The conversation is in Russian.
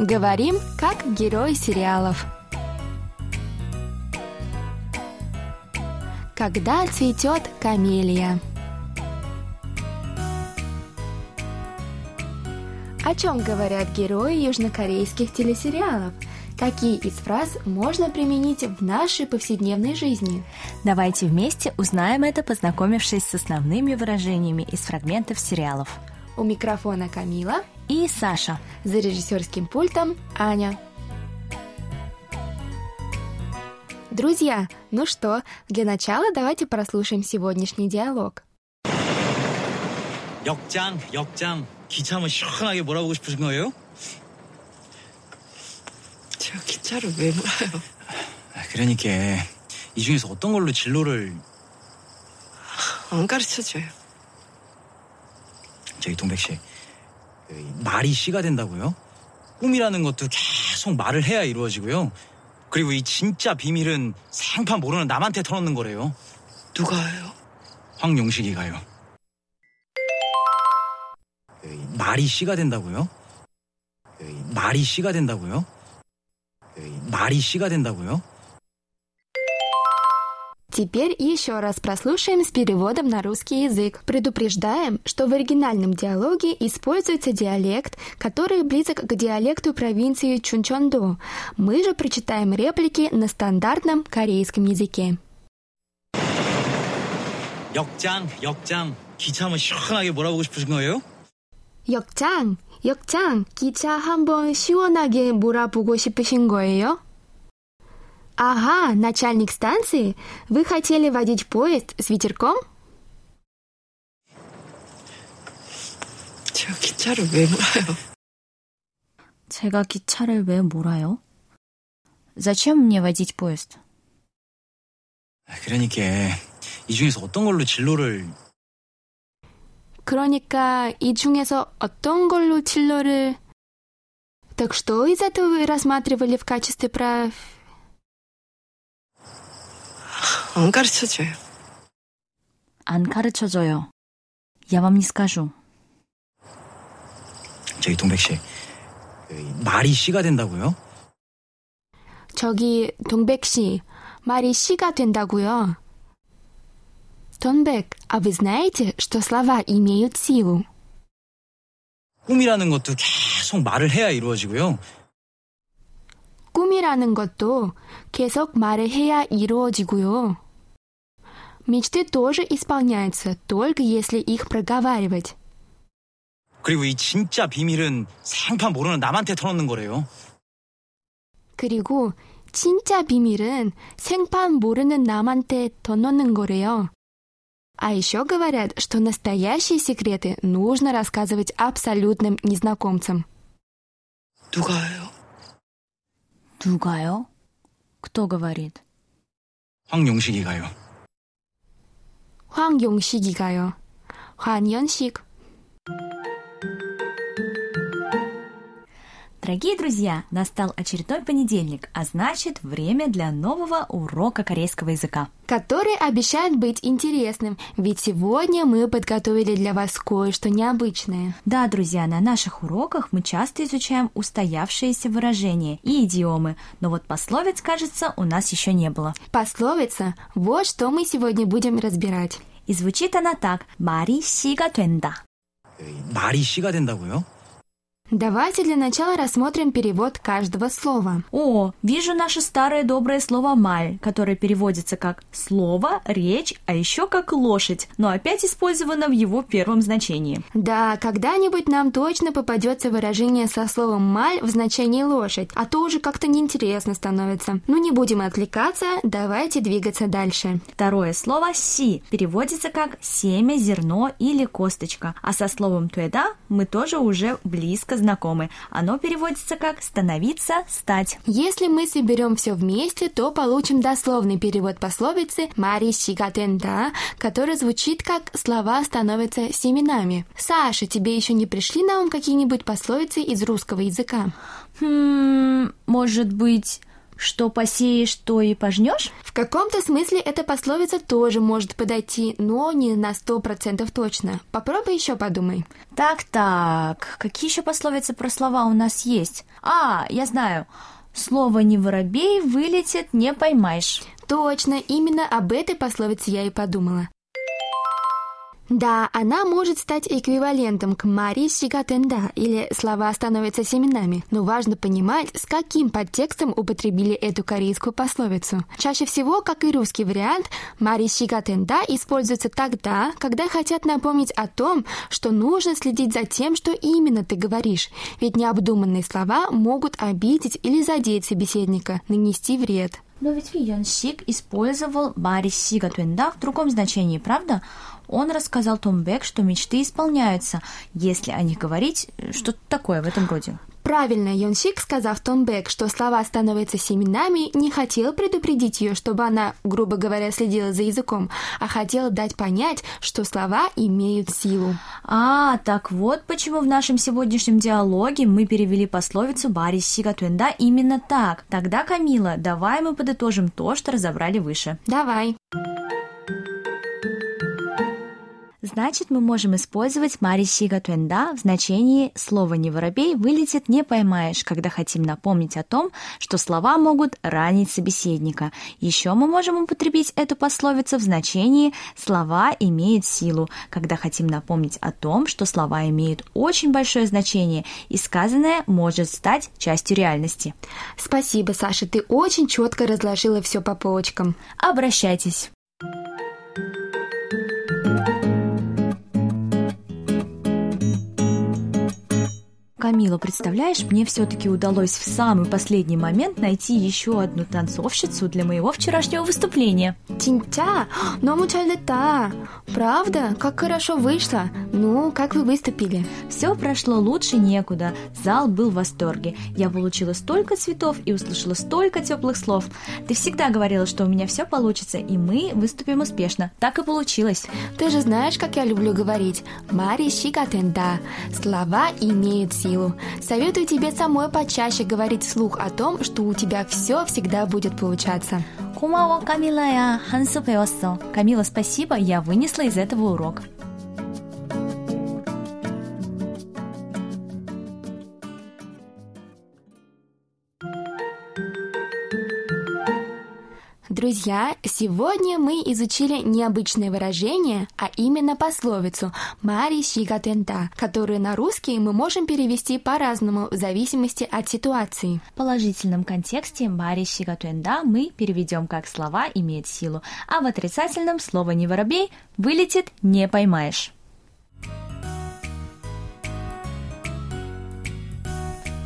Говорим, как герои сериалов. Когда цветет камелия. О чем говорят герои южнокорейских телесериалов? Какие из фраз можно применить в нашей повседневной жизни? Давайте вместе узнаем это, познакомившись с основными выражениями из фрагментов сериалов. У микрофона Камила и Саша. За режиссерским пультом Аня. Друзья, ну что, для начала давайте прослушаем сегодняшний диалог. 역장, 역장. 기차 한번 시원하게 몰아보고 싶으신 거예요? 저 기차를 왜 몰아요? 아, 그러니까 이 중에서 어떤 걸로 진로를 안 가르쳐줘요. 저기 동백 씨 그, 말이 씨가 된다고요? 꿈이라는 것도 계속 말을 해야 이루어지고요. 그리고 이 진짜 비밀은 생판 모르는 남한테 털어놓는 거래요. 누가요? 황용식이가요. 그, 말이 씨가 된다고요? 그, 말이 씨가 된다고요? 그, 말이 씨가 된다고요? Теперь еще раз прослушаем с переводом на русский язык. Предупреждаем, что в оригинальном диалоге используется диалект, который близок к диалекту провинции Чунчондо. Мы же прочитаем реплики на стандартном корейском языке. 역장, 역장. 기차 한번 시원하게 몰아보고 싶으신 거예요? 역장, 역장, 기차 한번 시원하게 몰아보고 싶으신 거예요? Ага, начальник станции, вы хотели водить поезд с ветерком? 저 기차를 왜 몰아요? 제가 기차를 왜 몰아요? Зачем мне водить поезд? 아, 그러니까 이 중에서 어떤 걸로 진로를 그러니까 이 중에서 어떤 걸로 진로를... Так что из этого вы рассматривали в качестве прав... 안 가르쳐줘요. 안 가르쳐줘요. Я вам не скажу. 저기 동백 씨 그, 말이 씨가 된다고요? 저기 동백 씨, 말이 씨가 된다고요. Тонбек, а вы знаете, что слова имеют силу? 꿈이라는 것도 계속 말을 해야 이루어지고요. 꿈이라는 것도 계속 말을 해야 이루어지고요. Мечты тоже исполняются, только если их проговаривать. 그리고 이 진짜 비밀은 생판 모르는 남한테 털어놓는 거래요. 그리고 진짜 비밀은 생판 모르는 남한테 더 넣는 거래요. А еще говорят, что настоящие секреты нужно рассказывать абсолютным незнакомцам. 누가요? 누가요? Кто говорит? 황용식이가요. 황용식이가요. 황연식. Дорогие друзья, настал очередной понедельник, а значит время для нового урока корейского языка. Который обещает быть интересным, ведь сегодня мы подготовили для вас кое-что необычное. Да, друзья, на наших уроках мы часто изучаем устоявшиеся выражения и идиомы, но вот пословиц, кажется, у нас еще не было. Пословица – вот что мы сегодня будем разбирать. И звучит она так – «Мари сига тенда». Э, «Мари сига тенда고요?» Давайте для начала рассмотрим перевод каждого слова. О, вижу наше старое доброе слово «маль», которое переводится как «слово», «речь», а еще как «лошадь», но опять использовано в его первом значении. Да, когда-нибудь нам точно попадется выражение со словом «маль» в значении «лошадь», а то уже как-то неинтересно становится. Ну не будем отвлекаться, давайте двигаться дальше. Второе слово «си» переводится как «семя», «зерно» или «косточка», а со словом «туэда» мы тоже уже близко знакомы. Оно переводится как «становиться», «стать». Если мы соберем все вместе, то получим дословный перевод пословицы «мари щигатенда», который звучит как «слова становятся семенами». Саша, тебе еще не пришли на ум какие-нибудь пословицы из русского языка? Хм, может быть, Что посеешь, то и пожнешь? В каком-то смысле эта пословица тоже может подойти, но не на сто процентов точно. Попробуй еще подумай. Так-так, какие еще пословицы про слова у нас есть? А, я знаю. Слово «не воробей» вылетит, не поймаешь. Точно, именно об этой пословице я и подумала. Да, она может стать эквивалентом к Мари Сигатенда, или слова становятся семенами, но важно понимать, с каким подтекстом употребили эту корейскую пословицу. Чаще всего, как и русский вариант, Мари Сигатенда используется тогда, когда хотят напомнить о том, что нужно следить за тем, что именно ты говоришь, ведь необдуманные слова могут обидеть или задеть собеседника, нанести вред. Но ведь Йонсик использовал Мари Сигатенда в другом значении, правда? Он рассказал Том Бек, что мечты исполняются, если о них говорить, что-то такое в этом роде. Правильно, Йонсик, сказав Том Бек, что слова становятся семенами, не хотел предупредить ее, чтобы она, грубо говоря, следила за языком, а хотел дать понять, что слова имеют силу. А, так вот почему в нашем сегодняшнем диалоге мы перевели пословицу «Барис Сигатуэнда» именно так. Тогда, Камила, давай мы подытожим то, что разобрали выше. Давай. Значит, мы можем использовать Мари Сига Туэнда в значении «слово не воробей вылетит, не поймаешь», когда хотим напомнить о том, что слова могут ранить собеседника. Еще мы можем употребить эту пословицу в значении «слова имеют силу», когда хотим напомнить о том, что слова имеют очень большое значение, и сказанное может стать частью реальности. Спасибо, Саша, ты очень четко разложила все по полочкам. Обращайтесь. Камила, представляешь, мне все-таки удалось в самый последний момент найти еще одну танцовщицу для моего вчерашнего выступления. Тинтя, 너무 잘 됐다. Правда? Как хорошо вышло. Ну, как вы выступили? Все прошло лучше некуда. Зал был в восторге. Я получила столько цветов и услышала столько теплых слов. Ты всегда говорила, что у меня все получится, и мы выступим успешно. Так и получилось. Ты же знаешь, как я люблю говорить. Мари Шигатенда. Слова имеют силу силу. Советую тебе самой почаще говорить вслух о том, что у тебя все всегда будет получаться. Кумао, Камила, я хансу Камила, спасибо, я вынесла из этого урок. Друзья, сегодня мы изучили необычное выражение, а именно пословицу «Мари Шигатента», которую на русский мы можем перевести по-разному в зависимости от ситуации. В положительном контексте «Мари Шигатента» мы переведем как слова имеют силу, а в отрицательном слово «не воробей» вылетит «не поймаешь».